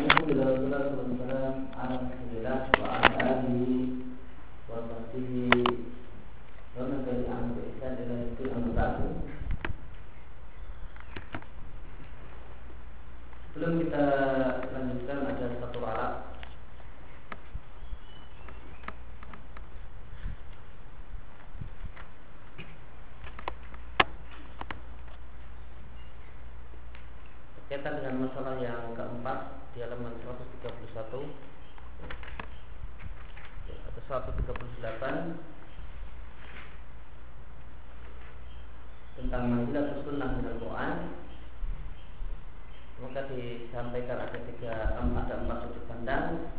Alhamdulillah ala Rasulillah wa ala alihi wa sahbihi wa man tabi'ahum bi ihsan ila yaumil amma ba'du. Sebelum kita lanjutkan ada satu alat berkaitan dengan masalah yang keempat di halaman 131 atau 138 tentang manzilah sunnah dengan Quran maka disampaikan ada tiga ada empat sudut pandang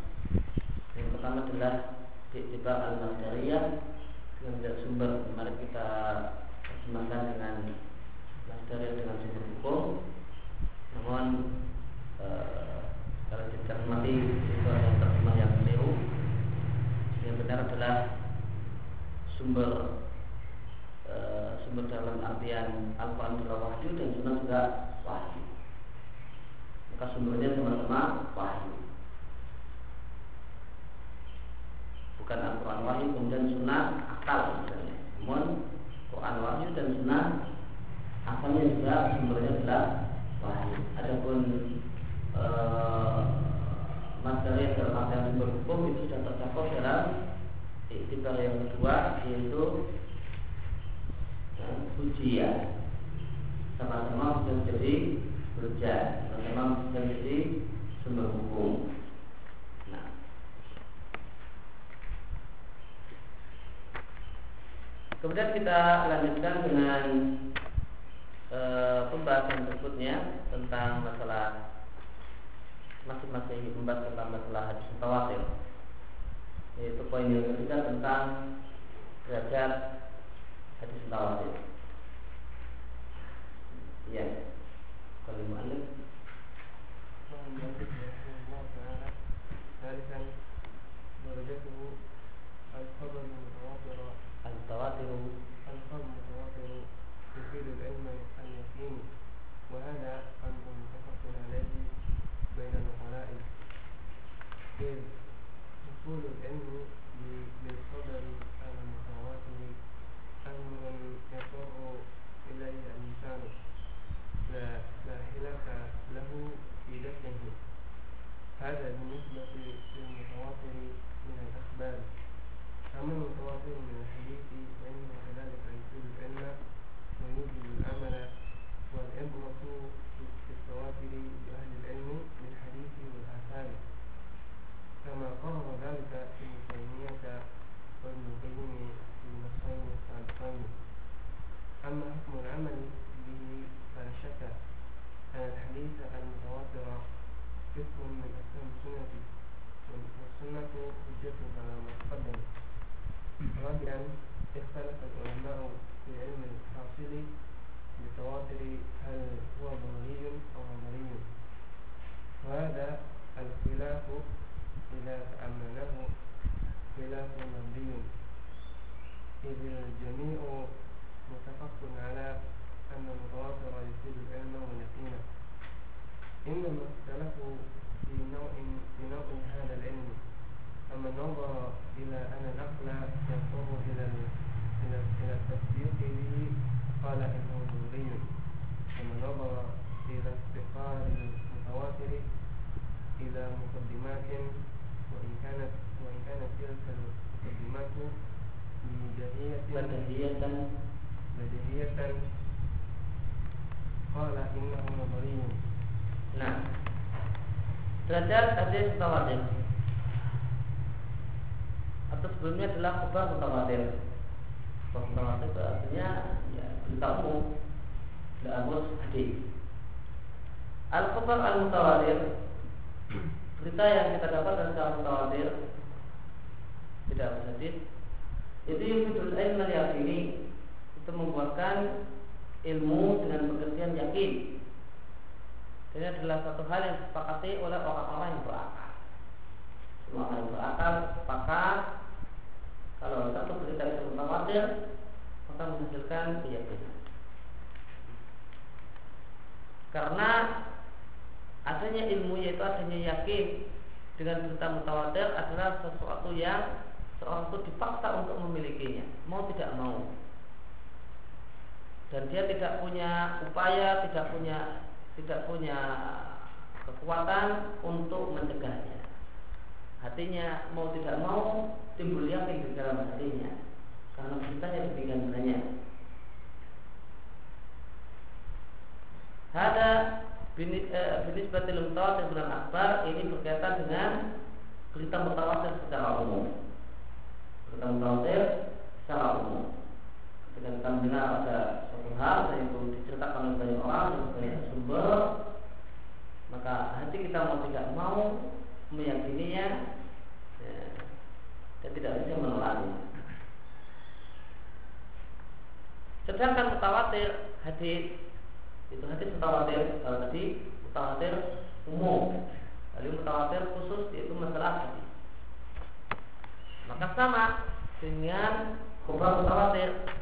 yang pertama adalah tiba al-masdariyah yang tidak sumber mari kita terjemahkan dengan masdariyah dengan sumber hukum namun e, kalau dicermati itu ada terjemah yang keliru yang benar adalah sumber e, sumber dalam artian Al-Quran juga wahyu dan sunnah juga wahyu maka sumbernya sama-sama wahyu bukan Al-Quran wahyu kemudian sunnah akal misalnya namun Quran wahyu dan sunnah asalnya juga sumbernya adalah wahyu. Adapun e, materi dalam artian sumber hukum itu sudah tercakup dalam iktibar yang kedua yaitu ujian sama-sama bisa menjadi hujah sama-sama bisa menjadi sumber hukum. Nah. Kemudian kita lanjutkan dengan e, pembahasan berikutnya tentang masalah masing-masing membahas tentang masalah hadis mutawatir yaitu poin yang ketiga tentang derajat hadis mutawatir ya kalau mu'alif ثالثا درجته الخبر المتواتر المتواتر هذا بالنسبة للمتواتر من الأخبار. أما المتواتر من الحديث فإن كذلك يفيد العلم ويوجب العمل والعبرة في التواتر بأهل العلم بالحديث والآثار. كما قرر ذلك ابن تيمية وابن القيم في النصين السابقين. أما حكم العمل به فلا شك أن الحديث من أحكام السنة والسنة حجة على ما تقدم رابعا اختلف العلماء في علم الحاصل بالتواتر هل هو ضروري أو نظري وهذا الخلاف إذا تأمله خلاف مبني إذ الجميع متفق على أن المتواتر يفيد العلم واليقين إنما اختلفوا في نوع هذا العلم أما النظر إلى أن العقل يضطر إلى إلى التصديق به قال إنه ضروري ثم نظر إلى افتقار المتواتر إلى مقدمات وإن كانت وإن كانت تلك المقدمات بديهية بديهية قال إنه نظري. Nah, derajat hadis mutawatir atau sebelumnya adalah khabar mutawatir. Khabar mutawatir itu artinya ya berita umum, tidak harus hadis. Al khabar al mutawatir berita yang kita dapatkan secara mutawatir tidak harus hadis. Itu yufidul ilm al yakini itu membuahkan ilmu dengan pengertian yakin ini adalah satu hal yang disepakati oleh orang-orang yang berakal. Semua orang yang berakal sepakat kalau satu berita itu mutawatir maka menghasilkan keyakinan. Karena ada bahasanya ilmu yaitu adanya yakin dengan berita mutawatir adalah sesuatu yang seorang itu dipaksa untuk memilikinya, mau tidak mau. Dan dia tidak punya upaya, tidak punya tidak punya kekuatan untuk mencegahnya. Hatinya mau tidak mau timbul yakin di dalam hatinya karena beritanya demikian banyak. Ada binis batil mutawatir bulan akbar ini berkaitan dengan berita mutawatir secara umum. Berita mutawatir secara umum. Ketika kita mendengar ada hal yang itu diceritakan oleh banyak orang dan banyak sumber, maka hati kita mau tidak mau meyakininya ya, dan tidak bisa menolaknya. Sedangkan mutawatir hadis itu hadis mutawatir kalau tadi mutawatir umum. Lalu mutawatir khusus yaitu masalah hadis. Maka sama dengan kubah mutawatir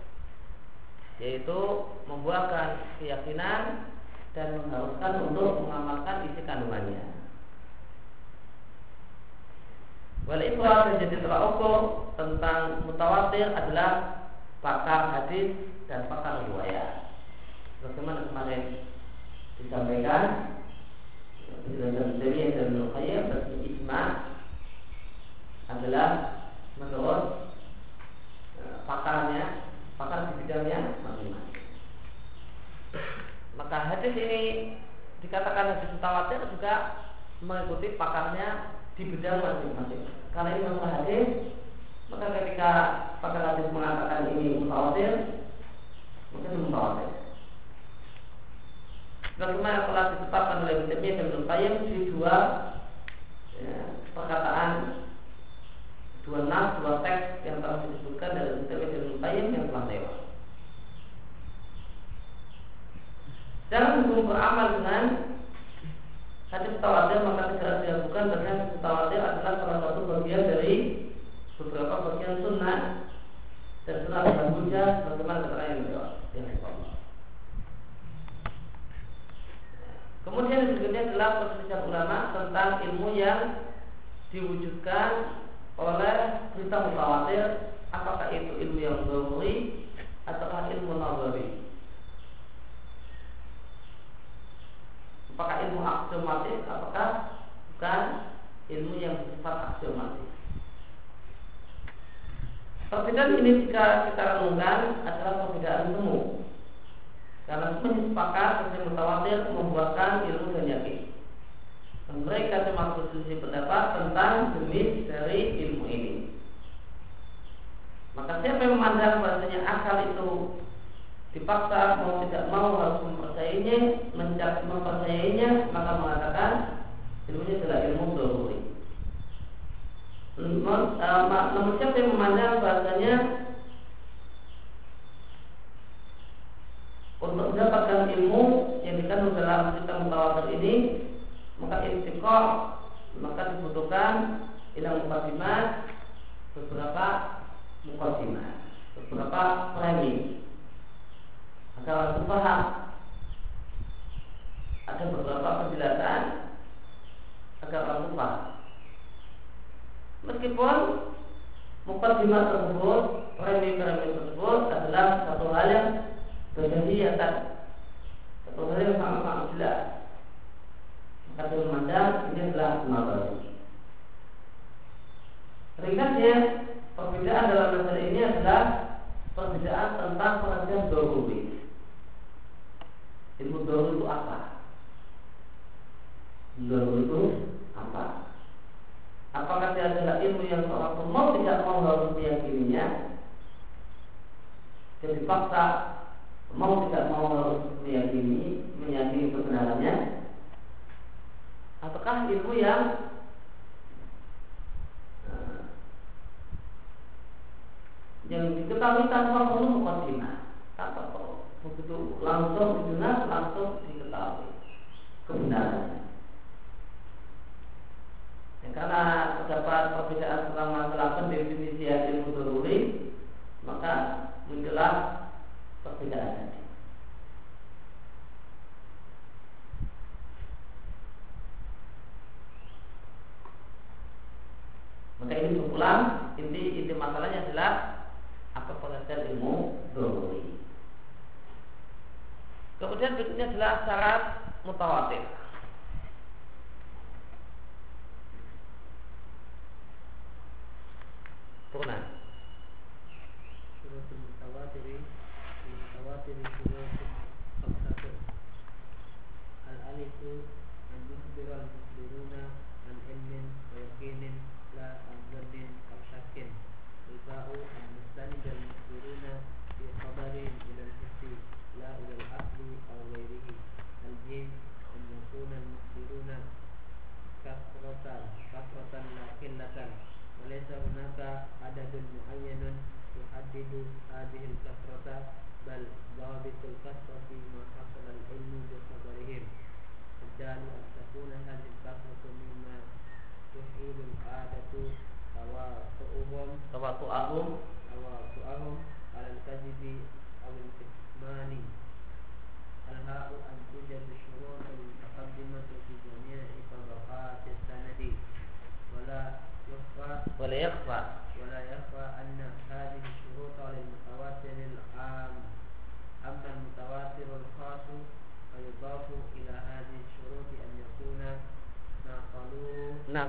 yaitu membuahkan keyakinan dan mengharuskan untuk mengamalkan isi kandungannya. Wal ikhwah menjadi telah ukur tentang mutawatir adalah pakar hadis dan pakar riwayat bagaimana kemarin disampaikan penjelasan dari dan Qayyim bahwa ijma adalah menurut e, pakarnya pakar di bidangnya masing-masing. Maka hadis ini dikatakan hadis mutawatir juga mengikuti pakarnya di bidang masing-masing. Karena ini masalah hadis, maka ketika pakar hadis mengatakan ini mutawatir, ini mutawatir. Bagaimana telah ditetapkan oleh Ibnu dan Ibnu di dua ya, perkataan dua nas, dua teks yang telah disebutkan Ibnu dan Ibnu Qayyim yang telah lewat. Jangan hukum beramal dengan hadis tawatir maka tidak dilakukan karena hadis tawatir adalah salah satu bagian dari beberapa bagian sunnah dan sunnah dan bagaimana keterangan yang Allah. Kemudian berikutnya adalah perselisihan ulama tentang ilmu yang diwujudkan oleh berita mutawatir apakah itu ilmu yang doruri ataukah ilmu nazari? Apakah ilmu aksiomatis apakah bukan ilmu yang bersifat aksiomatis? Perbedaan ini jika kita renungkan adalah perbedaan temu karena semuanya sepakat mutawatir membuahkan ilmu dan yakin. Mereka cuma berselisih pendapat tentang jenis dari ilmu ini. Maka siapa yang memandang bahasanya akal itu dipaksa mau tidak mau harus mempercayainya, mencari mempercayainya, maka mengatakan ilmunya adalah ilmu doruri. Namun siapa yang memandang bahasanya untuk mendapatkan ilmu yang dikandung dalam cerita mutawatir ini maka istiqor maka dibutuhkan ilang mukadimah beberapa mukadimah beberapa framing agar langsung paham ada beberapa penjelasan agar langsung paham. Meskipun mukadimah tersebut framing-framing tersebut adalah satu hal yang Kejadiatan Satu hal yang sangat-sangat jelas Dia memandang ini adalah nabawi Ringkasnya Perbedaan dalam masalah ini adalah Perbedaan tentang pengertian doruri Ilmu doruri itu apa? Doruri itu apa? Apakah dia adalah ilmu yang seorang pun mau tidak mau harus meyakininya Jadi paksa mau tidak mau harus meyakini meyakini kebenarannya ataukah ilmu yang uh, yang diketahui tanpa perlu mukadimah tanpa perlu begitu langsung didengar langsung diketahui kebenarannya. Ya, karena terdapat perbedaan tentang masalah pendefinisi ilmu teruri maka muncullah perbedaan tadi. Maka ini berulang inti inti masalahnya adalah apa pengertian ilmu doruri. Kemudian berikutnya adalah syarat mutawatir.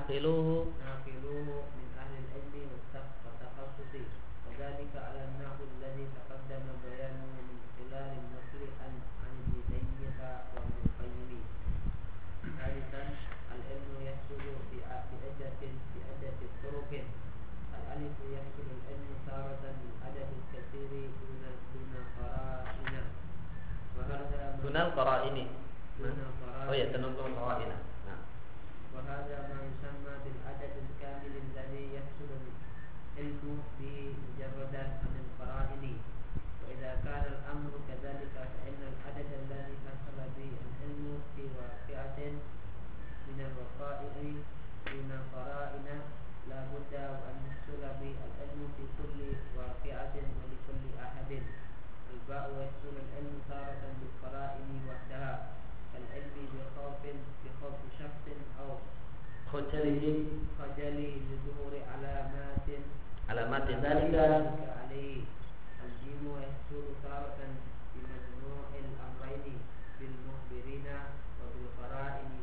ناقلوه naqiluhu ناقلوه من أهل العلم والتخ- والتخصص وذلك على النحو الذي تقدم بيانه من خلال النقل عن عن ابن تيمية وابن القيم ثالثا العلم يحصل بع- بعدة بعدة طرق الألف يحصل العلم تارة من عدد الكثير دون دون قرائن وهذا ما- dunal qara'ini. دون قرائن Oh ya, tenun qara'ina. وهذا ما يسمى بالعدد الكامل الذي يحصل العلم به مجردا عن القرائن وإذا كان الأمر كذلك فإن العدد الذي حصل به العلم في واقعة من الوقائع دون قرائن لا بد وأن يحصل به العلم في كل واقعة ولكل أحد. الباء يحصل العلم تارة بالقرائن وحدها. كالعلم بخوف بخوف شخص أو Khujalihi خجل لظهور علامات. alamat ذلك. عليه الجيم يحصل تارة بمجموع الأمرين بالمخبرين وبالقرائن.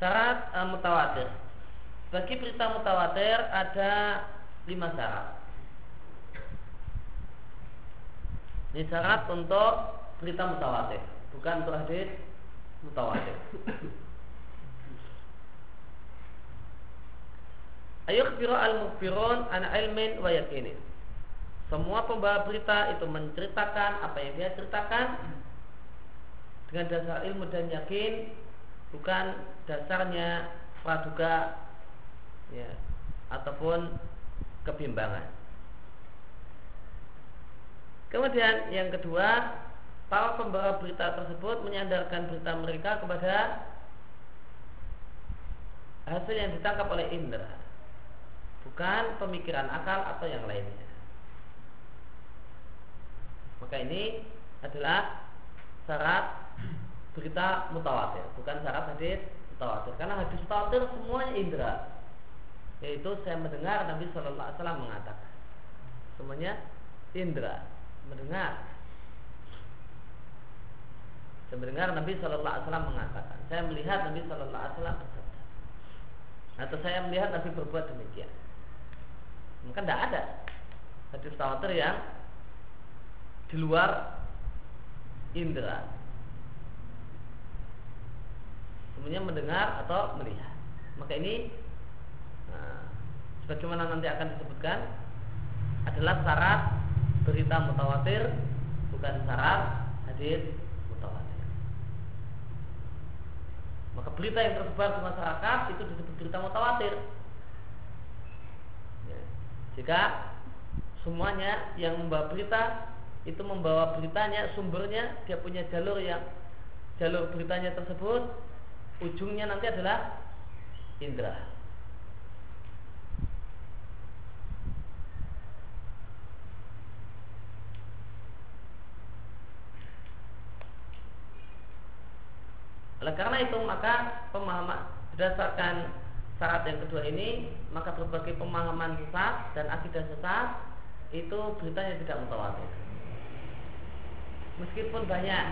Syarat uh, mutawatir. Bagi berita mutawatir ada lima syarat. Ini syarat untuk berita mutawatir, bukan untuk hadis mutawatir. Ayo khbiro al mukbirun an ilmin wa yakinin. Semua pembawa berita itu menceritakan apa yang dia ceritakan dengan dasar ilmu dan yakin bukan dasarnya praduga ya ataupun kebimbangan. Kemudian yang kedua, para pembawa berita tersebut menyandarkan berita mereka kepada hasil yang ditangkap oleh indera, bukan pemikiran akal atau yang lainnya. Maka ini adalah syarat berita mutawatir, bukan syarat hadis mutawatir. Karena hadis mutawatir semuanya indera, yaitu saya mendengar Nabi Shallallahu Alaihi Wasallam mengatakan, semuanya indera, mendengar. Saya mendengar Nabi Shallallahu Alaihi Wasallam mengatakan, saya melihat Nabi Shallallahu Alaihi Wasallam bersabda, atau saya melihat Nabi berbuat demikian. Maka tidak ada hadis mutawatir yang di luar indera semuanya mendengar atau melihat maka ini nah, sebagaimana nanti akan disebutkan adalah syarat berita mutawatir bukan syarat hadis mutawatir. Maka berita yang tersebar di masyarakat itu disebut berita mutawatir. Ya. Jika semuanya yang membawa berita itu membawa beritanya sumbernya dia punya jalur yang jalur beritanya tersebut ujungnya nanti adalah indra Oleh karena itu maka pemahaman berdasarkan syarat yang kedua ini maka berbagai pemahaman sesat dan akidah sesat itu beritanya tidak mutawatir. Meskipun banyak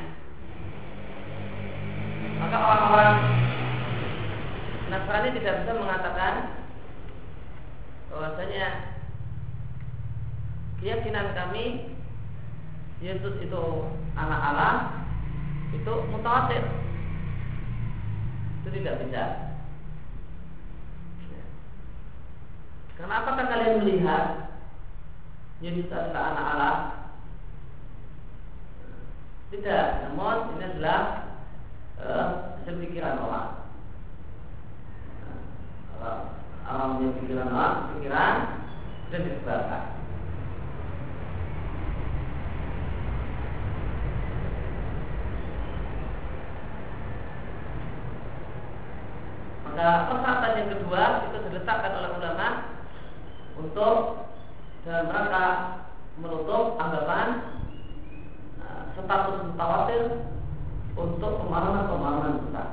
maka orang-orang Nasrani tidak bisa mengatakan bahwasanya keyakinan kami Yesus itu anak Allah itu mutawatir itu tidak bisa. Karena apakah kalian melihat Yesus adalah anak Allah? Tidak, namun ini adalah uh, pikiran orang. Uh, orang punya pikiran orang, pikiran dan disebarkan. Maka persyaratan yang kedua itu diletakkan oleh ulama untuk dalam rangka menutup anggapan uh, status mutawatir untuk pemahaman-pemahaman besar.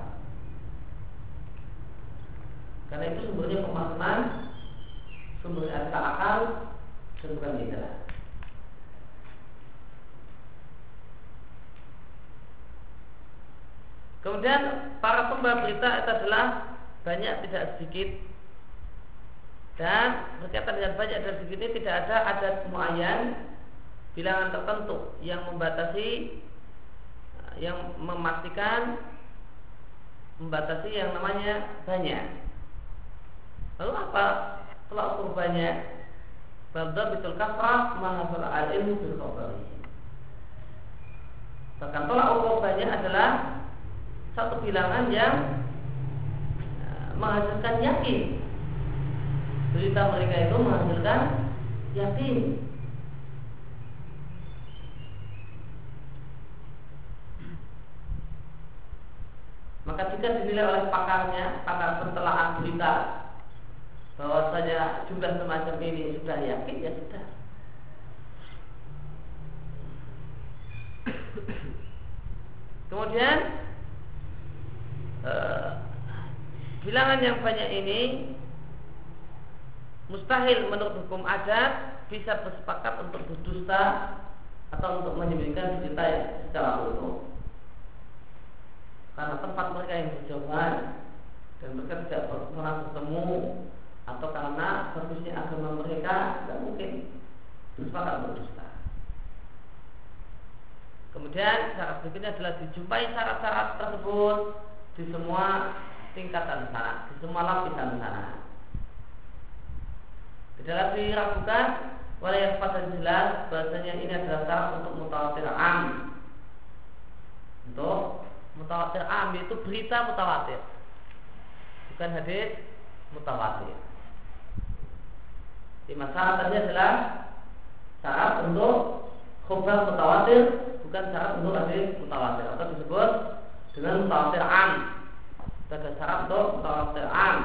Karena itu sumbernya pemahaman, sumbernya ada akal, dan bukan. Kemudian para pembawa berita itu adalah banyak tidak sedikit dan berkaitan dengan banyak dan sedikit ini tidak ada adat muayyan bilangan tertentu yang membatasi yang memastikan membatasi yang namanya banyak. Lalu apa telah ukur banyak? Bada betul kafrah mahasal al ilmu bil Bahkan tolak ukur banyak adalah satu bilangan yang menghasilkan yakin. Berita mereka itu menghasilkan yakin. Maka jika dinilai oleh pakarnya, pakar pentelahan berita bahwasanya jumlah semacam ini sudah yakin ya sudah. Kemudian eh, bilangan yang banyak ini mustahil menurut hukum adat bisa bersepakat untuk berdusta atau untuk menyembunyikan berita secara utuh karena tempat mereka yang berjauhan dan mereka tidak pernah bertemu atau karena bagusnya agama mereka tidak mungkin bersepakat berdusta. Kemudian syarat berikutnya adalah dijumpai syarat-syarat tersebut di semua tingkatan sana, di semua lapisan sana. Tidak lagi diragukan oleh yang pada jelas bahasanya ini adalah syarat untuk mutawatir am. Untuk mutawatir. Am itu berita mutawatir, bukan hadis mutawatir. Lima syarat tadi adalah syarat untuk khobar mutawatir, bukan syarat untuk hadis mutawatir. Atau disebut dengan mutawatir am sebagai syarat untuk mutawatir'an.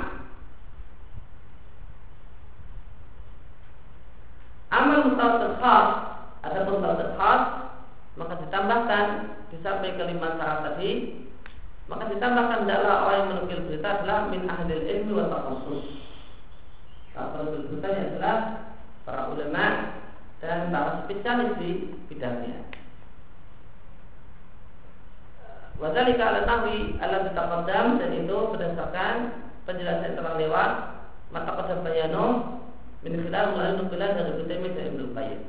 Amal mutawatir khas ada mutawatir khas maka ditambahkan di samping kelima syarat tadi maka ditambahkan adalah orang yang menukil berita adalah min ahlil ilmi wa takhusus kalau menukil beritanya adalah para ulama dan para spesialis di bidangnya Wadhalika ala nahwi ala bitaqaddam dan itu berdasarkan penjelasan yang telah lewat maka pada bayano min khilal melalui nukilan dari Ibnu dan Ibnu Qayyim.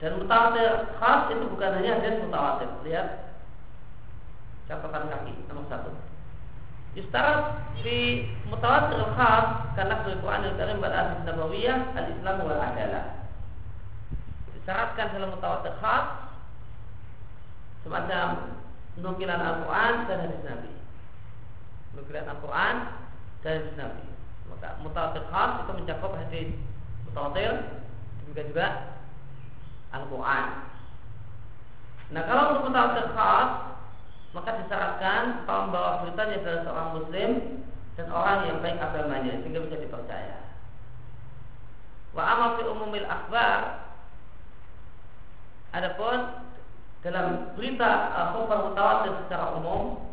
Dan mutawatir khas itu bukan hanya hadis mutawatir. Lihat catatan kaki nomor satu. Yustarat fi mutawatir khas karena Al-Quran Al-Karim pada hadis Nabawiyah Al-Islam wal Adalah. Disyaratkan dalam mutawatir khas semacam nukilan Al-Quran dan hadis Nabi. Nukilan Al-Quran dan hadis Nabi. Maka mutawatir khas itu mencakup hadis mutawatir demikian juga Al-Quran. Nah kalau untuk mutawatir khas maka disyaratkan pembawa beritanya adalah seorang muslim dan orang yang baik agamanya sehingga bisa dipercaya. Wa fi umumil akhbar Adapun dalam berita uh, khabar mutawatir secara umum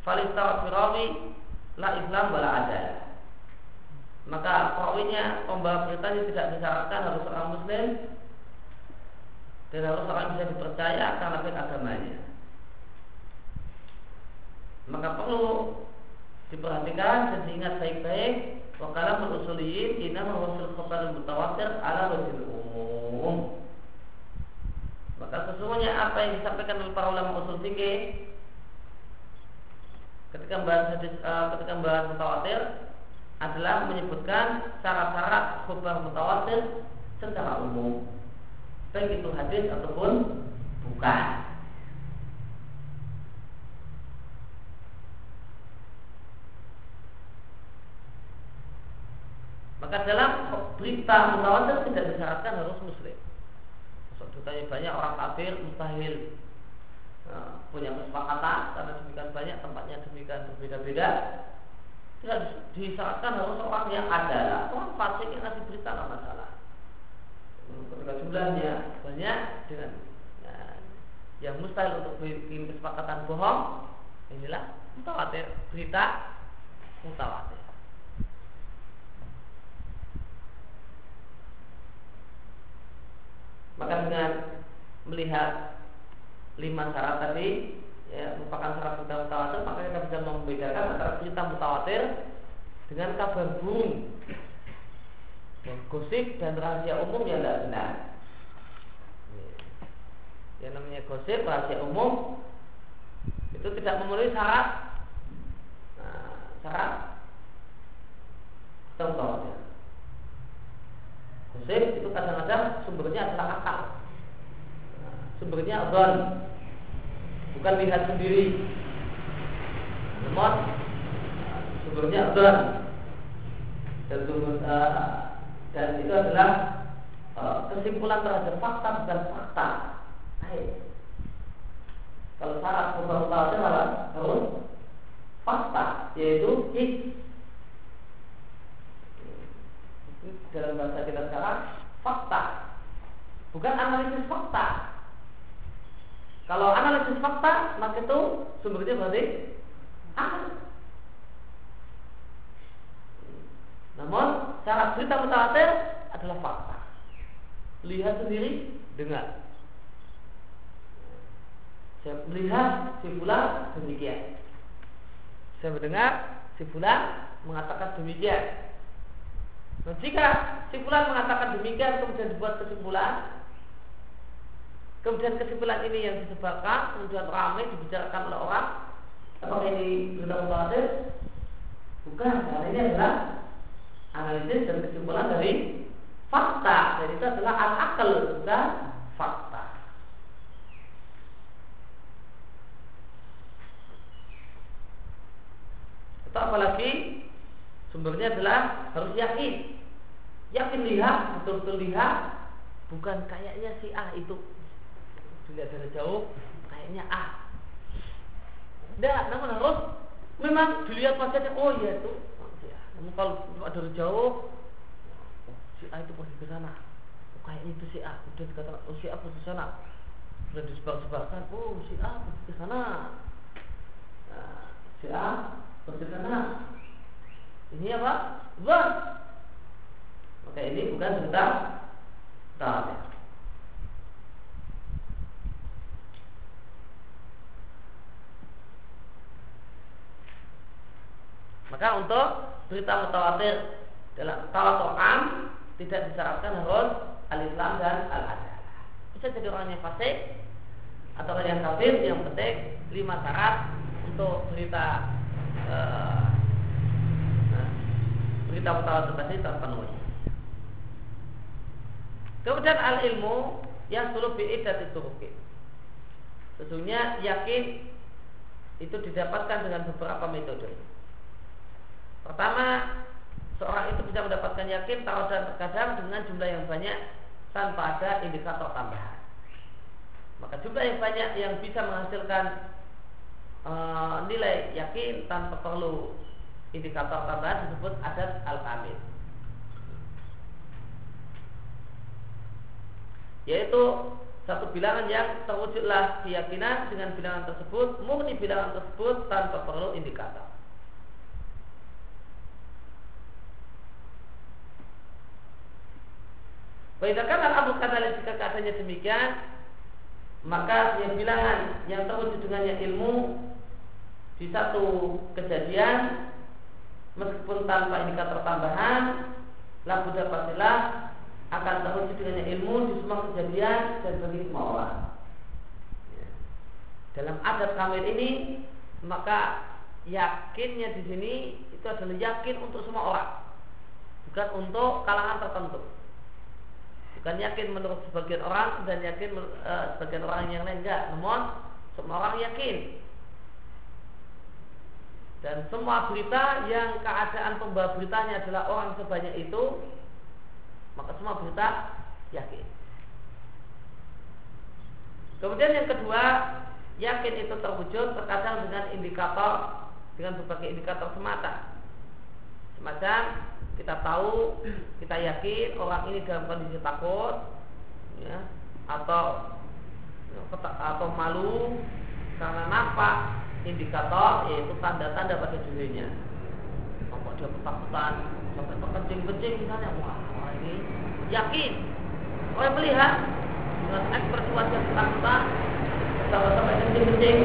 Falistawa firawi la Islam wala ada maka perawinya pembawa beritanya tidak disyaratkan harus orang muslim dan harus orang bisa dipercaya karena baik agamanya. Maka perlu diperhatikan dan diingat baik-baik wakala menusuliin ina mawasul khabar mutawatir ala wajil umum. Maka sesungguhnya apa yang disampaikan oleh para ulama usul fikih ketika membahas uh, ketika membahas mutawatir adalah menyebutkan syarat-syarat khabar mutawatir secara umum baik itu hadis ataupun bukan Maka dalam berita mutawatir tidak disyaratkan harus muslim. Maksud bertanya banyak orang kafir mustahil nah, punya kesepakatan karena demikian banyak tempatnya demikian berbeda-beda. Tidak disyaratkan harus orang yang ada, orang fasik yang ngasih berita nggak masalah. Ketika jumlahnya banyak dengan ya, yang mustahil untuk bikin kesepakatan bohong, inilah mutawatir berita mutawatir. Maka dengan melihat lima syarat tadi ya, merupakan syarat berita mutawatir maka kita bisa membedakan antara berita mutawatir dengan kabar burung gosip dan rahasia umum yang tidak benar. Yang namanya gosip rahasia umum itu tidak memenuhi syarat. Nah, syarat. Contohnya. Gosip itu kadang-kadang sumbernya adalah akal. Sumbernya abon, bukan lihat sendiri. Namun sumbernya abon dan uh, dan itu adalah uh, kesimpulan terhadap fakta bukan fakta. Baik. Kalau syarat hukum adalah harus fakta, yaitu his dalam bahasa kita sekarang fakta bukan analisis fakta kalau analisis fakta maka itu sumbernya berarti akal namun cara berita mutawatir adalah fakta. Lihat sendiri dengar. Saya melihat si fulan demikian. Saya mendengar si fulan mengatakan demikian. Nah, jika simpulan mengatakan demikian kemudian dibuat kesimpulan, kemudian kesimpulan ini yang disebarkan, kemudian ramai dibicarakan oleh orang, apakah ini berita mutawatir? Bukan, karena ini adalah analisis dan kesimpulan dari fakta. Jadi itu adalah al-akal, bukan fakta. Atau apalagi sumbernya adalah harus yakin. Yakin lihat betul-betul lihat. Bukan kayaknya si A itu. Dilihat dari jauh kayaknya A. Tidak namun harus memang dilihat wajahnya. Oh iya itu namun kalau dari jauh oh, si A itu pergi ke sana. Oh, kayaknya itu si A. Sudah dikatakan oh si A pergi ke sana. Sudah disebar-sebarkan oh si A pergi ke sana. Nah, si A pergi ke sana. Ini apa? Zon maka ini bukan berita mutawatir. Maka untuk berita mutawatir dalam tawatu'an tidak disyaratkan harus al-Islam dan al-adalah. Bisa jadi orang yang fasik atau orang yang kafir yang penting lima syarat untuk berita uh, nah, berita mutawatir tadi terpenuhi. Kemudian al ilmu yang suruh bi'idat itu Sesungguhnya yakin itu didapatkan dengan beberapa metode. Pertama, seorang itu bisa mendapatkan yakin tahu dan terkadang dengan jumlah yang banyak tanpa ada indikator tambahan. Maka jumlah yang banyak yang bisa menghasilkan uh, nilai yakin tanpa perlu indikator tambahan disebut adat al-kamil. Yaitu satu bilangan yang terwujudlah keyakinan dengan bilangan tersebut murni bilangan tersebut tanpa perlu indikator. Baikkan al-amru kata jika katanya demikian maka yang bilangan yang terwujud dengannya ilmu di satu kejadian meskipun tanpa indikator tambahan lagu pastilah akan terwujud dengannya ilmu di semua kejadian dan bagi semua orang. Ya. Dalam adat kamil ini maka yakinnya di sini itu adalah yakin untuk semua orang, bukan untuk kalangan tertentu. Bukan yakin menurut sebagian orang dan yakin uh, sebagian orang yang lain enggak. Namun semua orang yakin. Dan semua berita yang keadaan pembawa beritanya adalah orang sebanyak itu, maka semua berita yakin. Kemudian yang kedua, yakin itu terwujud terkadang dengan indikator dengan berbagai indikator semata. Semacam kita tahu kita yakin orang ini dalam kondisi takut ya atau atau malu karena nampak indikator yaitu tanda-tanda pada dirinya. Nampak dia ketakutan sampai terkencing-kencing misalnya. Wah orang ini yakin. Orang melihat dengan ekspresi wajah ketakutan sampai kencing-kencing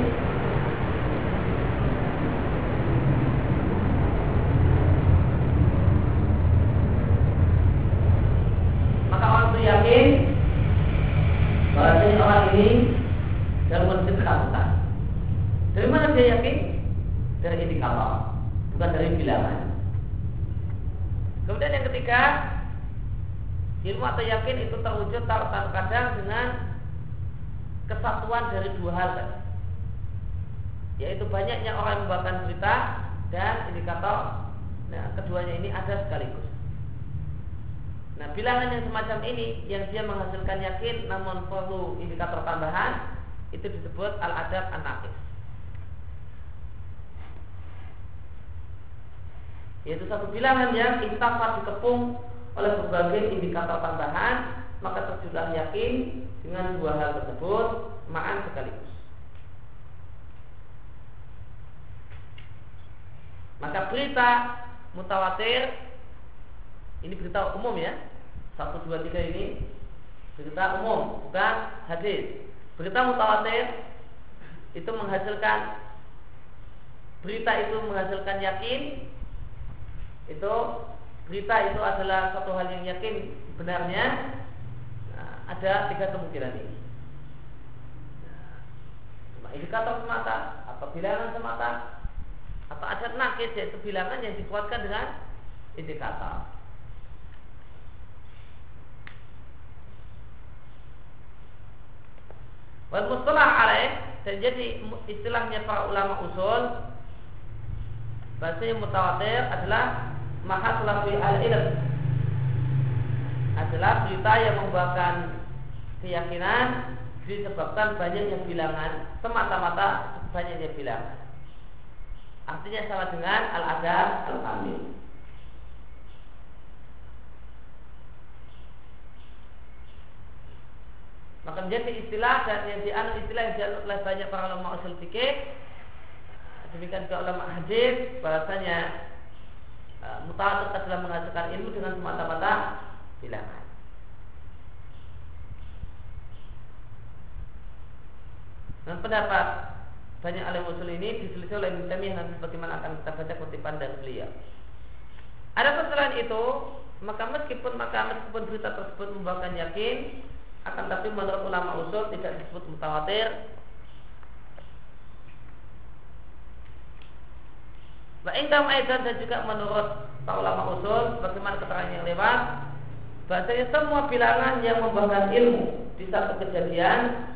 yakin bahwasanya orang ini dalam kondisi ketakutan. Dari mana dia yakin? Dari indikator, bukan dari bilangan. Kemudian yang ketiga, ilmu atau yakin itu terwujud kadang dengan kesatuan dari dua hal. Yaitu banyaknya orang yang membawakan berita dan indikator. Nah, keduanya ini ada sekaligus. Nah bilangan yang semacam ini yang dia menghasilkan yakin namun perlu indikator tambahan itu disebut al-adab an-naqis. Yaitu satu bilangan yang intafat dikepung oleh berbagai indikator tambahan maka terjadilah yakin dengan dua hal tersebut ma'an sekaligus. Maka berita mutawatir ini berita umum ya. Satu dua tiga ini berita umum, bukan hadis. Berita mutawatir itu menghasilkan berita itu menghasilkan yakin itu berita itu adalah satu hal yang yakin benarnya. Nah, ada tiga kemungkinan ini. Nah, indikator semata atau bilangan semata atau ada nakis yaitu bilangan yang dikuatkan dengan indikator. Wal mustalah alaih dan jadi istilahnya para ulama usul bahasa mutawatir adalah mahat lafi al ilm adalah berita yang membuahkan keyakinan disebabkan banyaknya bilangan semata-mata banyaknya bilangan artinya sama dengan al-adab al-kamil Maka menjadi istilah dan yang dianut istilah yang dianut oleh banyak para ulama usul fikih. Demikian juga ulama hadis bahasanya uh, mutawatir adalah menghasilkan ilmu dengan semata-mata bilangan. Dan pendapat banyak alim usul ini diselisih oleh Ibnu Taimiyah bagaimana akan kita baca kutipan dari beliau. Ada selain itu, maka meskipun maka meskipun berita tersebut membawakan yakin, akan tapi menurut ulama usul tidak disebut mutawatir Wa indam aidan dan juga menurut para ulama usul bagaimana keterangan yang lewat bahasanya semua bilangan yang membuahkan ilmu. Di satu kejadian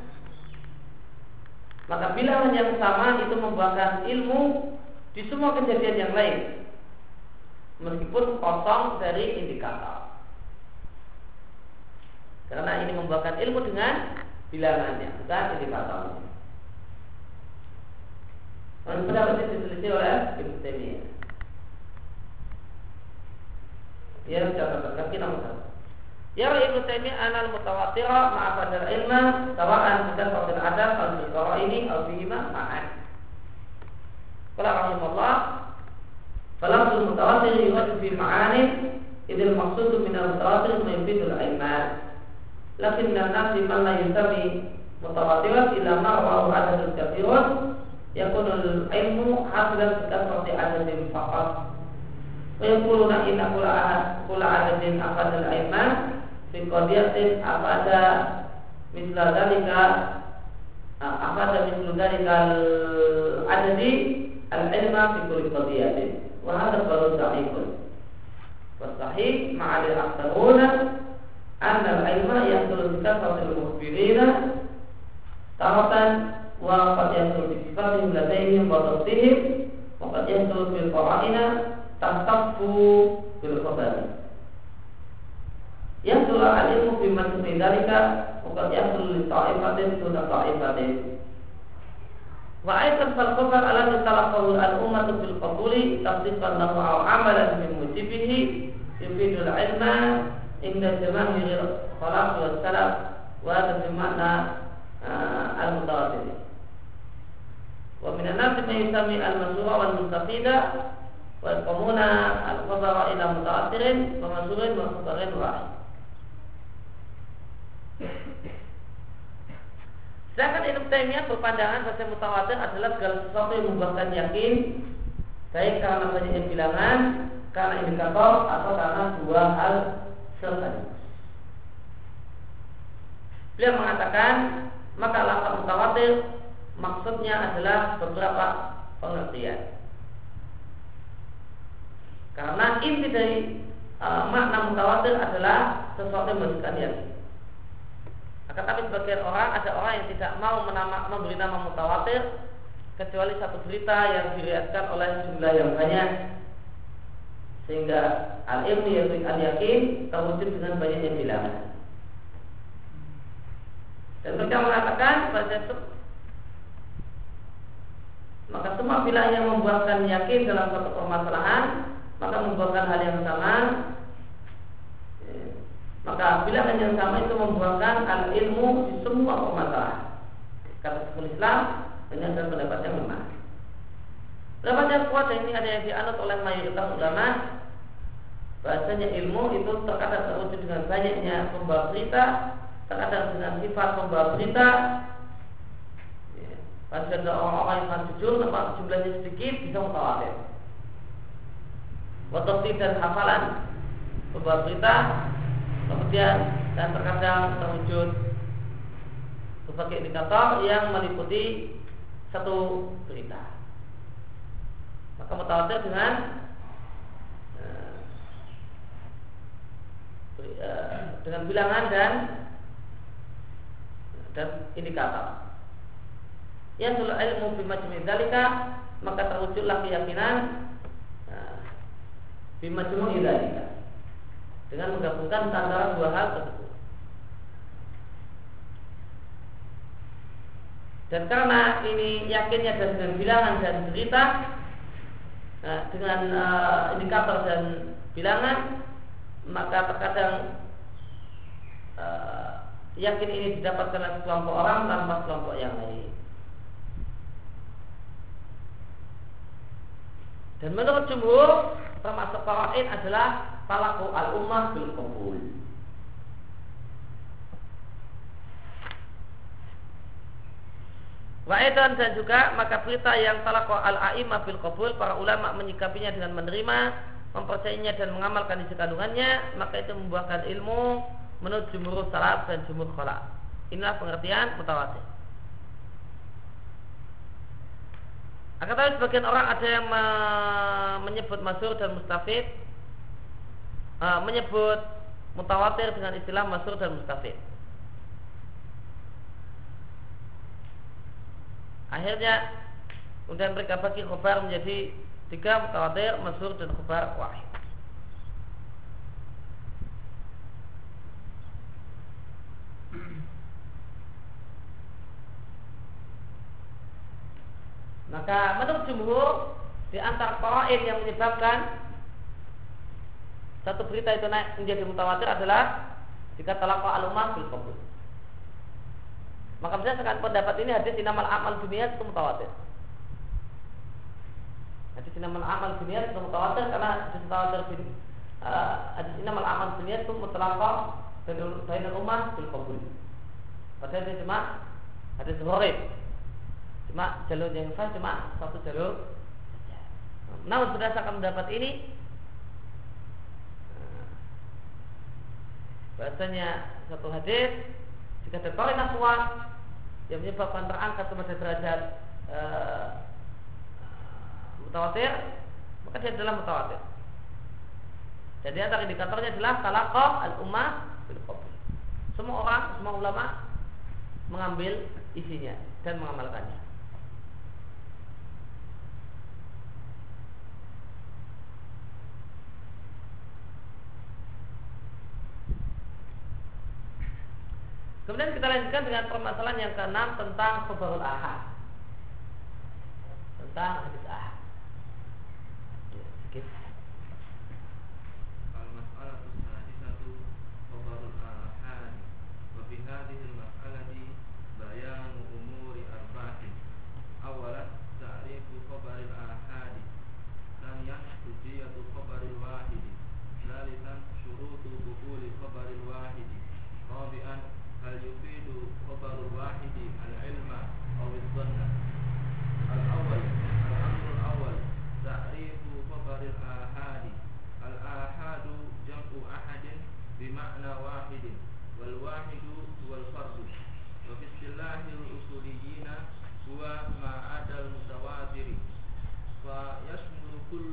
maka bilangan yang sama itu membuahkan ilmu di semua kejadian yang lain. Meskipun kosong dari indikator. Karena ini membuahkan ilmu dengan bilangannya bukan indikatornya dan pendapat ini diteliti oleh Ibnu Taimiyah. Ya, catatan kaki nomor satu. Ya Ibnu Taimiyah anal mutawatira ma'afadal ilma sawa'an bukan fadil adab al ini al fihima ma'an. Qala rahimahullah Falafzul mutawatir yuwajib fi ma'anin idil maqsudu min al-mutawatir ma yufidul ilman. Lakin min nasi man la yusami mutawatirat ila ma rawahu adadul kathirun yakunul ilmu hasilan kasrati adadin faqat wa yaquluna inna kula ahad kula adadin afadal ilman fi qadiyatin afada misla dalika afada mislu dalika adadi al ilma fi kulli qadiyatin wa hadha baru sahihun. Wa sahih ma'al aktharuna anna al ilma yahsulu bi kasratil mukhbirina taratan وقد يحصل بصفتهم لديهم وضبطهم وقد يحصل بالقرائن تصف بالخبر يحصل العلم في مثل ذلك وقد يحصل لطائفة دون طائفة وأيضا فالخبر الذي تلقه الأمة بالقبول تصديقا له أو عملا بموجبه يفيد العلم عند جماهير الخلاف والسلف وهذا بمعنى المتواتر Wa minan nasi man yusami al-mansura wal mustafida wa yaqumuna al-khabara ila mutaathirin wa mansurin wa khabarin wahid. Sedangkan Ibnu Taimiyah berpandangan bahwa mutawatir adalah segala sesuatu yang membuahkan yakin baik karena banyaknya bilangan, karena indikator atau karena dua hal sekaligus. Beliau mengatakan maka lafaz mutawatir maksudnya adalah beberapa pengertian. Karena inti dari uh, makna mutawatir adalah sesuatu yang yakin. Akan tapi sebagian orang ada orang yang tidak mau menama, memberi nama mutawatir kecuali satu berita yang diriatkan oleh jumlah yang banyak sehingga al ilmu yaitu al yakin terwujud dengan banyaknya bilangan. Dan mereka mengatakan pada maka semua bilangan yang membuahkan yakin dalam satu permasalahan maka membuahkan hal yang sama maka bilangan yang sama itu membuahkan al ilmu di semua permasalahan. Kata Syekhul Islam dengan pendapat yang lemah. Pendapat yang kuat ini ada yang dianut oleh mayoritas ulama. Bahasanya ilmu itu terkadang terwujud dengan banyaknya pembawa berita terkadang dengan sifat pembawa berita pada orang-orang yang sangat jujur, nampak jumlahnya sedikit bisa mutawatir. Waktu dan hafalan sebuah berita, kemudian dan terkadang terwujud berbagai indikator yang meliputi satu berita. Maka mutawatir dengan eh, eh, dengan bilangan dan dan indikator ya sulah ilmu bima dalika maka terwujudlah keyakinan nah, bima dalika dengan menggabungkan antara dua hal tersebut. Dan karena ini yakinnya dan dengan bilangan dan cerita nah, dengan uh, indikator dan bilangan maka terkadang uh, yakin ini didapatkan oleh kelompok orang tanpa kelompok yang lain. Dan menurut jumhur termasuk faraid adalah talaku al ummah bil qabul. Waedan dan juga maka berita yang talaku al aimah bil qabul para ulama menyikapinya dengan menerima, mempercayainya dan mengamalkan isi kandungannya, maka itu membuahkan ilmu menurut jumhur salaf dan jumhur khalaf. Inilah pengertian mutawatir. Akan tetapi sebagian orang ada yang me- menyebut masyhur dan mustafid uh, menyebut mutawatir dengan istilah masyhur dan mustafid. Akhirnya kemudian mereka bagi khobar menjadi tiga mutawatir, masyhur dan khobar wahid. Maka menurut jumhur di antara yang menyebabkan satu berita itu naik menjadi mutawatir adalah jika telah al-umah bil qabul. Maka berdasarkan pendapat ini hadis inamal amal dunia itu mutawatir. Hadis inamal amal dunia itu mutawatir karena hadis mutawatir bin uh, hadis inamal amal dunia itu mutlaqah bainal ummah bil qabul. Padahal itu cuma hadis gharib. Cuma jalur yang sah cuma satu jalur saja. Namun berdasarkan pendapat ini bahasanya satu hadis jika terkorin kuat yang menyebabkan terangkat kepada derajat e, mutawatir maka dia adalah mutawatir. Jadi antara indikatornya adalah talakoh al ummah bil semua orang semua ulama mengambil isinya dan mengamalkannya Kemudian kita lanjutkan dengan permasalahan yang keenam tentang khabarul ahad. Tentang hadis ahad.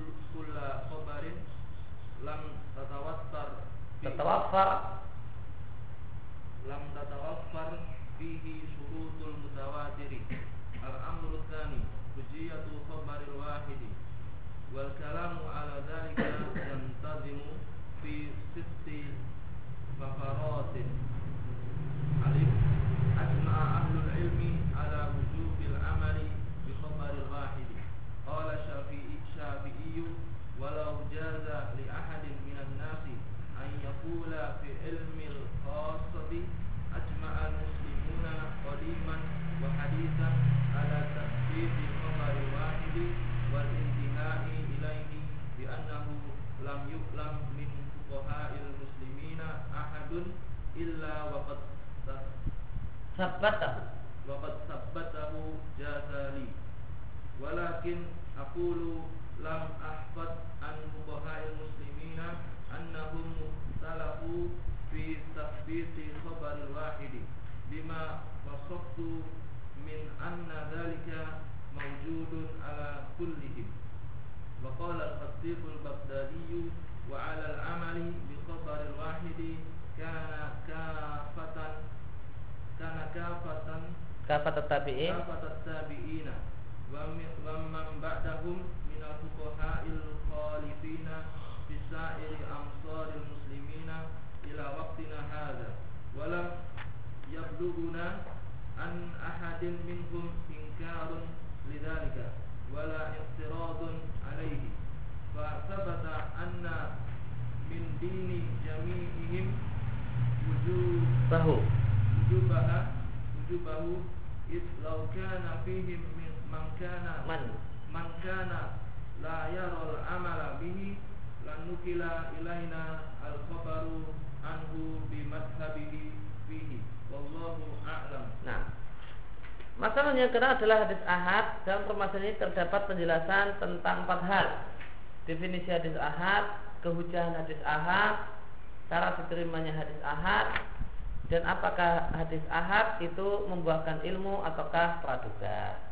كل كل خبر لم فيه- Tertawafar لم تتوفر فيه شروط المتواتر. الأمر الثاني حجية خبر الواحد. والكلام على ذلك ينتظم في ست فقرات. ألف. أجمع أهل العلم على وجوب العمل بخبر الواحد. قال الشافعي الشافعي ولو جاز لأحد من الناس أن يقول في علم الخاصة أجمع المسلمون قديما وحديثا على تثبيت خبر الواحد والانتهاء إليه بأنه لم يعلم من فقهاء المسلمين أحد إلا وقد Sabbatahu وقد ثبته جازالي ولكن أقول lam ahbad an fuqaha'il muslimina annahum mukhtalafu fi tathbiti khabar wahidi bima wasaftu min anna dhalika mawjudun ala kullihim. Wa qala al-khatib al-baghdadi wa ala al-amali bi khabar wahidi kana kafatan kana kafatan kafatan tabi'in kafatan tabi'ina wa man ba'dahum من الفقهاء الخالفين في سائر أمصار المسلمين إلى وقتنا هذا ولم يبلغنا عن أحد منهم إنكار لذلك ولا اعتراض عليه فثبت أن من دين جميعهم وجوب Bahu وجوبها وجوبه إذ لو كان فيهم من من كان Man من كان la yarul amala bihi lan nukila ilaina al khabaru anhu bi madhhabihi fihi. Wallahu a'lam. Nah Masalah yang kedua adalah hadis ahad Dalam permasalahan ini terdapat penjelasan tentang empat hal. Definisi hadis ahad Kehujahan hadis ahad Cara diterimanya hadis ahad Dan apakah hadis ahad itu membuahkan ilmu ataukah praduga.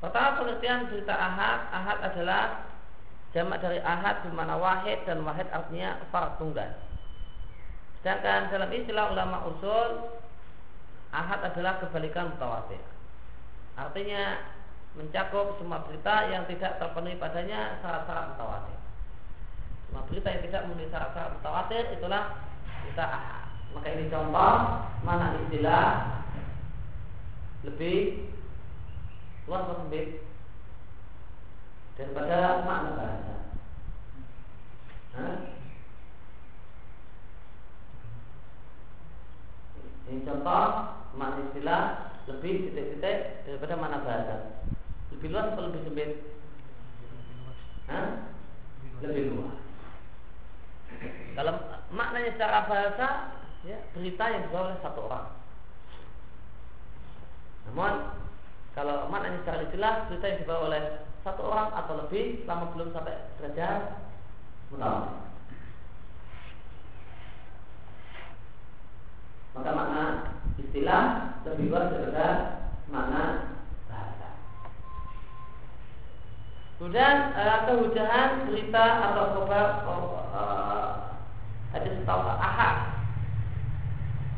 Pertama pengertian berita ahad, ahad adalah jamak dari ahad di mana wahid dan wahid artinya farad tunggal. Sedangkan dalam istilah ulama usul ahad adalah kebalikan mutawatir. Artinya mencakup semua berita yang tidak terpenuhi padanya syarat-syarat mutawatir. Semua berita yang tidak memenuhi syarat-syarat mutawatir itulah berita ahad. Maka ini contoh mana istilah lebih atau sempit daripada makna bahasa. Hah? Ini contoh makna istilah lebih titik-titik daripada mana bahasa. Lebih luas atau lebih sempit? Lebih luas. Kalau maknanya secara bahasa, ya berita yang dibawa oleh satu orang. Namun kalau maknanya secara istilah cerita yang dibawa oleh satu orang atau lebih selama belum sampai derajat mutawatir. Maka makna istilah lebih luas daripada makna bahasa. Kemudian uh, kehujahan berita atau kabar uh, hadis atau ahad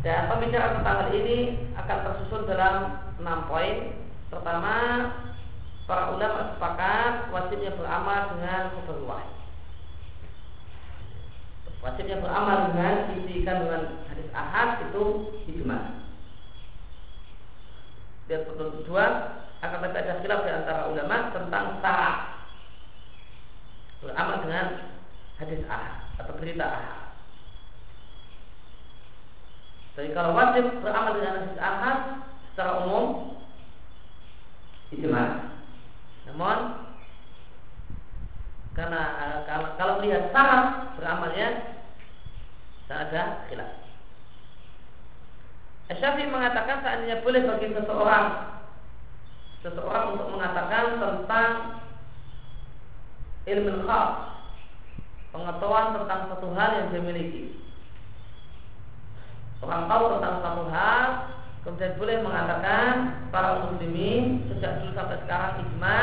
dan pembicaraan tentang hal ini akan tersusun dalam enam poin Pertama, para ulama sepakat wajibnya beramal dengan wahid. Wajibnya beramal dengan isi kandungan hadis ahad itu ijma. Dan kedua, akan tapi ada di antara ulama tentang syarat beramal dengan hadis ahad atau berita ahad. Jadi kalau wajib beramal dengan hadis ahad secara umum ijma. Namun karena uh, kalau, kalau melihat syarat beramalnya ada khilaf. Syafi'i mengatakan seandainya boleh bagi seseorang seseorang untuk mengatakan tentang ilmu khas pengetahuan tentang satu hal yang dia miliki. Orang tahu tentang satu hal Kemudian boleh mengatakan para muslimin sejak dulu sampai sekarang ijma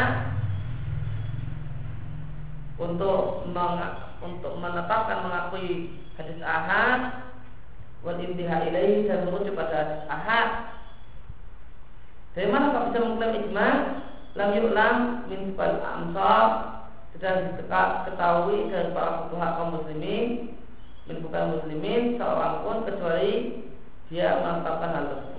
untuk meng, untuk menetapkan mengakui hadis ahad wal intiha ilaihi dan merujuk pada ahad. Dari mana kau bisa mengklaim ijma? Lam yu'lam min sifal amsal sudah diketahui dari para fuqaha kaum muslimin min bukan muslimin seorang pun kecuali dia menetapkan hal tersebut.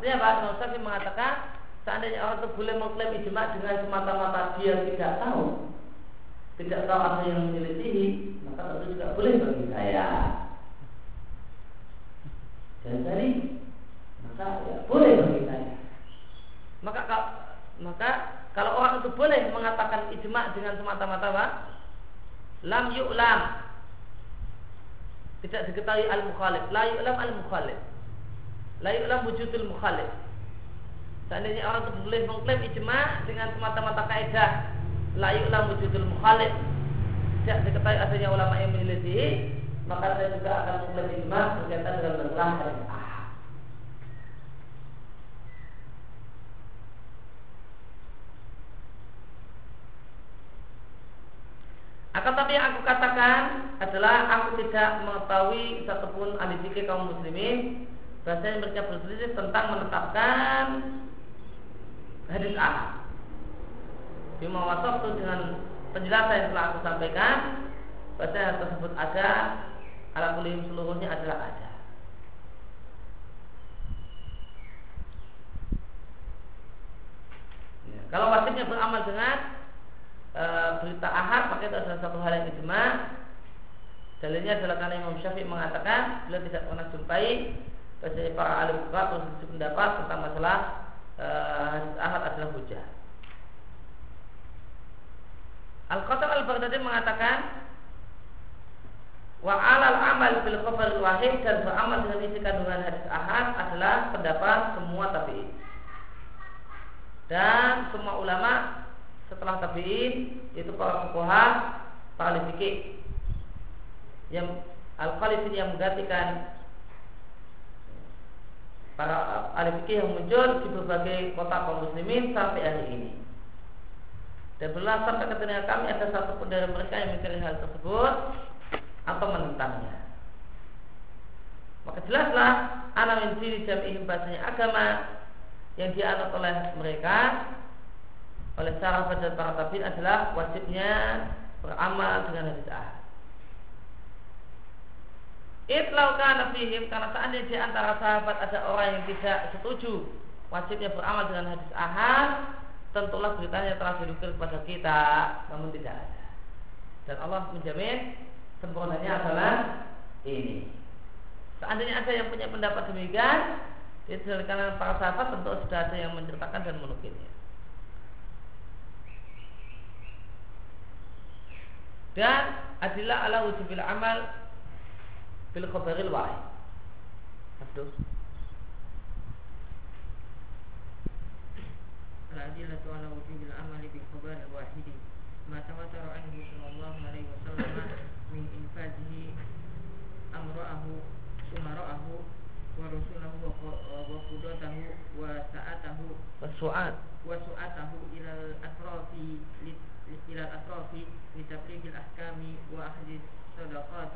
Artinya Pak Syafi'i mengatakan seandainya orang itu boleh mengklaim ijma dengan semata-mata dia tidak tahu, tidak tahu apa yang menyelisihi, maka tentu juga boleh bagi saya. Dan dari maka ya boleh bagi saya. Maka kalau maka kalau orang itu boleh mengatakan ijma dengan semata-mata Pak, lam yu'lam. Tidak diketahui al-mukhalif, la yu'lam al-mukhalif la yu'lam wujudul mukhalif. Seandainya orang itu boleh mengklaim ijma dengan semata-mata kaidah la yu'lam wujudul mukhalif, tidak diketahui adanya ulama yang menyelidiki, maka saya juga akan mengklaim ijma berkaitan dengan hadis ahad. Akan tapi yang aku katakan adalah aku tidak mengetahui satupun ahli kaum muslimin bahasanya mereka berselisih tentang menetapkan hadis ahad. Bima wasaf itu dengan penjelasan yang telah aku sampaikan bahasa tersebut ada ala kulim seluruhnya adalah ada. Ya, kalau wajibnya beramal dengan e, berita ahad maka itu adalah satu hal yang ijma. Dalilnya adalah karena Imam Syafi'i mengatakan beliau tidak pernah jumpai Bahasanya para alim fuqaha berselisih pendapat tentang masalah uh, ahad adalah hujah. Al-Qatar al-Baghdadi mengatakan Wa alal amal bil khabar wahid dan beramal dengan isi kandungan hadis ahad adalah pendapat semua tabi'in. Dan semua ulama setelah tabi'in yaitu para fuqaha, para fikih yang al-khalifin yang menggantikan para ahli fikih yang muncul di berbagai kota kaum muslimin sampai hari ini. Dan berulang sampai kami ada satu pun dari mereka yang mencari hal tersebut atau menentangnya. Maka jelaslah anak min diri jami'ihim bahasanya agama yang dianut oleh mereka oleh sahabat dan para tabiin adalah wajibnya beramal dengan hadis ahad. Itlau kana fihim karena seandainya di antara sahabat ada orang yang tidak setuju wajibnya beramal dengan hadis ahad, tentulah beritanya telah dinukil kepada kita, namun tidak ada. Dan Allah menjamin sempurnanya adalah ini. Seandainya ada yang punya pendapat demikian, itu dari kalangan para sahabat tentu sudah ada yang menceritakan dan menukilnya. Dan adilah ala wujubil amal bil khabaril wahid. Abdul. الأدلة على وجوب العمل بالخبر الواحد ما تواتر عنه صلى الله عليه وسلم من إنفاذه أمرأه أمرأه ورسوله وقضاته وساءته Wasu'at. وسعته إلى الأطراف إلى الأطراف لتبليغ الأحكام وأخذ الصدقات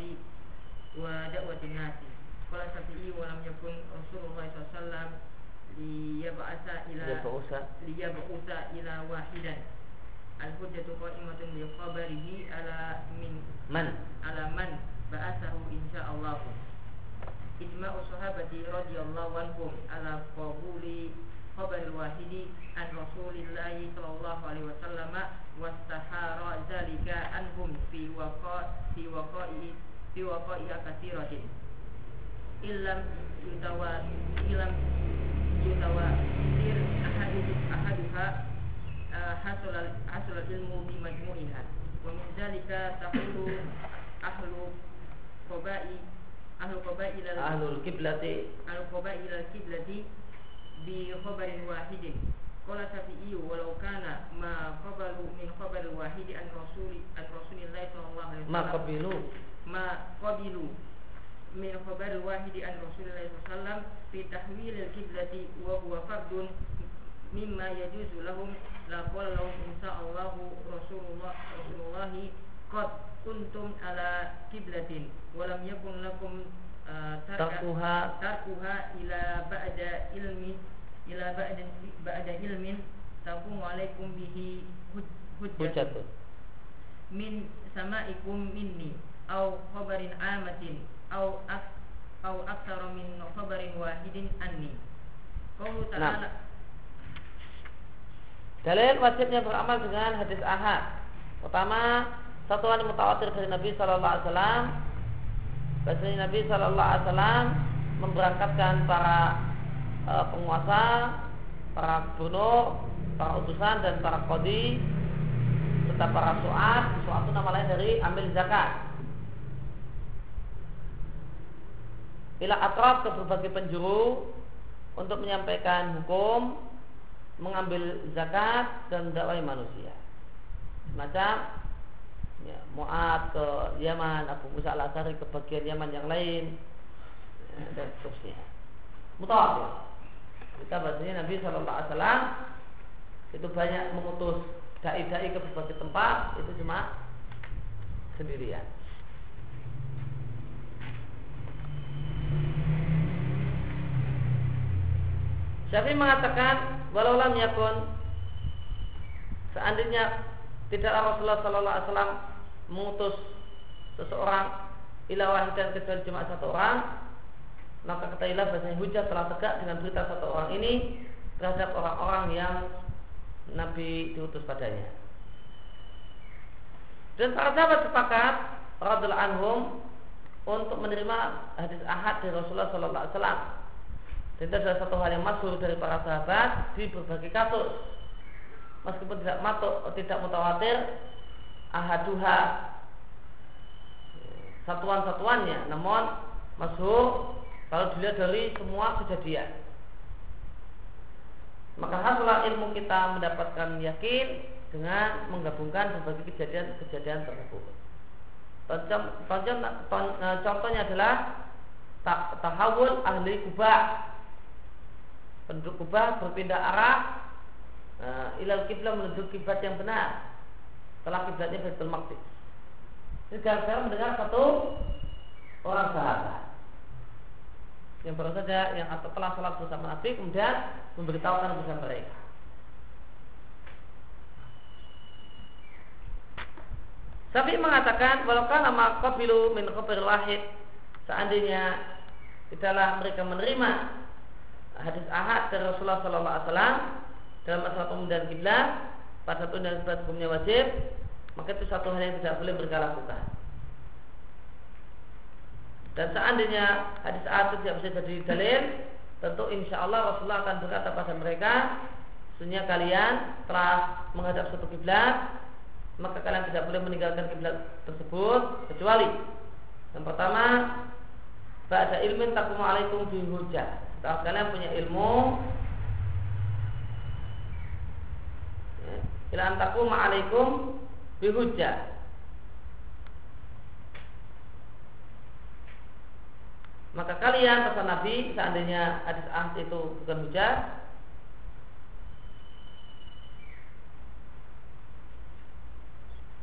wa da'watin nasi. Kala Syafi'i walam yakun Rasulullah SAW liyab'asa ila liyab'usa ila wahidan. Al-hujjatu qa'imatun li khabarihi ala min man? ala man ba'asahu insyaallah. Ijma'u sahabati radhiyallahu anhum ala qabuli khabar wahidi an Rasulillah sallallahu alaihi wasallam wastahara dzalika anhum fi waqa fi waqa'i biwaqa'iha katsiratin ilam yutawa ilam yutawa sir ahaduhum ahaduha eh, hasul hasil ilmu di majmu'iha. Wa min dzalika taqulu ahlu qaba'i ahlu qaba'i ila ahlu qiblati. Ahlu qaba'i ila qiblati bi khabarin wahidin. Qala Syafi'i walau kana ma qabalu min qabal wahidi an rasuli an rasulillahi sallallahu alaihi wasallam. Ma qabilu ma qabilu min khabar wahidi an Rasulullah SAW fi tahwil al-qiblati wa huwa fardun mimma yajuzu lahum la qala lahum insa'allahu Rasulullah Rasulullahi qad kuntum ala qiblatin walam yakun lakum uh, tarkuha. tarkuha ila ba'da ilmi ila ba'da ba'da ilmin takum alaikum bihi hujjatun. Min sama'ikum minni au khabarin amatin au ak au aktsara min khabarin wahidin anni Qawlu ta'ala Dalil wajibnya beramal dengan hadis ahad. Pertama, satuan yang mutawatir dari Nabi Shallallahu Alaihi Wasallam. Bahasanya Nabi Shallallahu Alaihi Wasallam memberangkatkan para e, penguasa, para gubernur, para utusan dan para kodi serta para suat. Suat itu nama lain dari ambil zakat. Ila atraf ke berbagai penjuru untuk menyampaikan hukum mengambil zakat dan mendakwai manusia. Semacam ya, Mu'ad ke Yaman, Abu Musa al-Asari ke bagian Yaman yang lain ya, dan seterusnya. Mutawatir. Kita bahasanya Nabi Shallallahu Alaihi itu banyak mengutus dai-dai ke berbagai tempat itu cuma sendirian. Syafi'i mengatakan walau lam yakun seandainya tidaklah Rasulullah sallallahu alaihi wasallam mengutus seseorang ila wahidan kecuali cuma satu orang maka ketahuilah bahasanya hujah telah tegak dengan berita satu orang ini terhadap orang-orang yang Nabi diutus padanya. Dan para sahabat sepakat radhiallahu anhum untuk menerima hadis ahad dari Rasulullah sallallahu alaihi wasallam. Dan itu adalah satu hal yang masuk dari para sahabat di berbagai kasus. Meskipun tidak matuk, tidak mutawatir, ahaduha satuan-satuannya, namun masuk kalau dilihat dari semua kejadian. Maka hasilnya ilmu kita mendapatkan yakin dengan menggabungkan berbagai kejadian-kejadian tersebut. Contoh, contohnya adalah tahawul ahli kubah penduduk Kubah berpindah arah uh, ilal kiblat menuju kiblat yang benar setelah kiblatnya Baitul Maqdis. Ini gara-gara mendengar satu orang sahabat yang baru saja yang telah sholat bersama Nabi kemudian memberitahukan kepada mereka. Tapi mengatakan walaupun nama qabilu min khabir wahid seandainya tidaklah mereka menerima hadis ahad dari Rasulullah sallallahu alaihi wasallam dalam masalah pemindahan kiblat pada satu dan kiblat hukumnya wajib maka itu satu hal yang tidak boleh mereka lakukan. Dan seandainya hadis ahad itu tidak bisa jadi dalil, tentu insya Allah Rasulullah akan berkata pada mereka, Sebenarnya kalian telah menghadap satu kiblat maka kalian tidak boleh meninggalkan kiblat tersebut kecuali yang pertama ba'da ilmin takum alaikum bi hujah. Setelah kalian punya ilmu ya, ila antakum alaikum bi hujah. Maka kalian pesan Nabi seandainya hadis ahad itu bukan hujah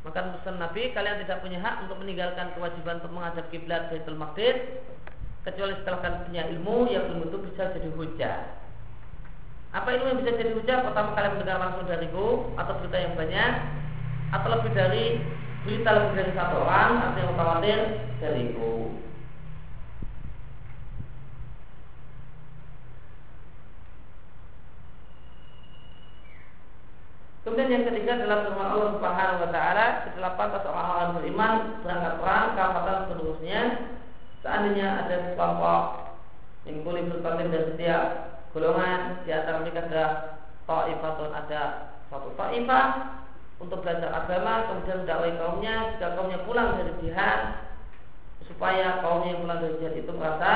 Maka pesan Nabi kalian tidak punya hak untuk meninggalkan kewajiban untuk menghadap kiblat Baitul Maqdis kecuali setelah kalian punya ilmu yang ilmu itu bisa jadi hujah. Apa ilmu yang bisa jadi hujah? Pertama kalian mendengar langsung dariku atau berita yang banyak atau lebih dari berita lebih dari satu orang atau yang mutawatir dariku. Kemudian yang ketiga adalah firman Allah Subhanahu wa taala setelah pantas orang-orang beriman berangkat perang kafatan seterusnya seandainya ada kelompok yang boleh berpaling dari setiap golongan di antara mereka ada ta'ifatun ada satu ta'ifah untuk belajar agama kemudian dakwai kaumnya jika kaumnya pulang dari jihad supaya kaumnya yang pulang dari jihad itu merasa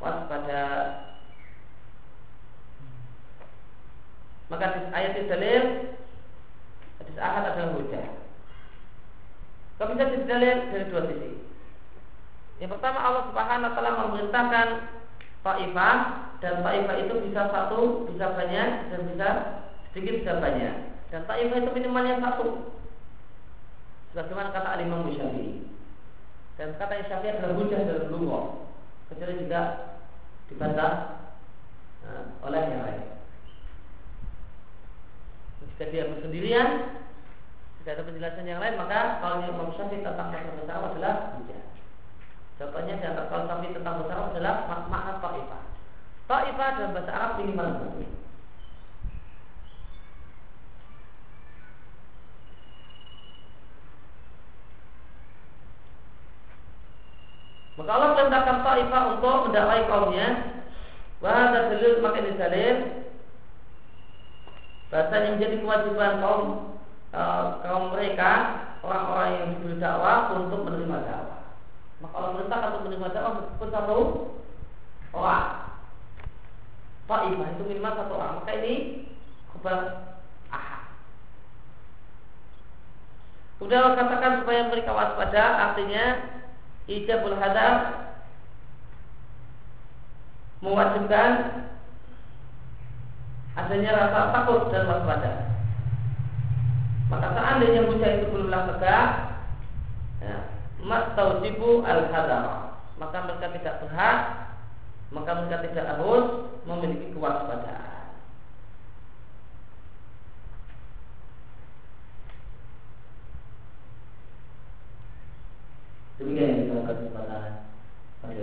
waspada. Maka ayat ini dalil Hadis ahad adalah hujah. Kau bisa didalil dari dua sisi. Yang pertama Allah Subhanahu wa taala memerintahkan Taifah dan Taifah itu bisa satu, bisa banyak dan bisa sedikit bisa banyak. Dan Taifah itu minimalnya satu. Sebagaimana kata Al-Imam Syafi'i. Dan kata Syafi'i adalah hujah dalam lughah. Kecuali juga dibantah uh, oleh yang lain. Jika dia bersendirian, tidak ada penjelasan yang lain, maka kalau Imam Syafi'i tentang masalah besar adalah hujah. Contohnya di antara kalau Syafi'i tentang besar adalah makna ta'ifah. Ta'ifah dalam bahasa Arab minimal satu. Maka Allah perintahkan Ta'ifah untuk mendakwai kaumnya. Wahada dalil maka ini dalil bahasanya menjadi kewajiban kaum e, kaum mereka orang-orang yang diberi dakwah untuk menerima dakwah. Maka Allah perintah untuk menerima dakwah meskipun satu orang. Ta'ifah itu minimal satu orang. Maka ini khabar ahad. Kemudian katakan supaya mereka waspada artinya ijabul hadar mewajibkan adanya rasa takut dan waspada. Maka seandainya hujah itu belumlah tegak, ya, taujibu al hadar maka mereka tidak berhak, maka mereka tidak harus memiliki kewaspadaan. Demikian yang kesempatan pada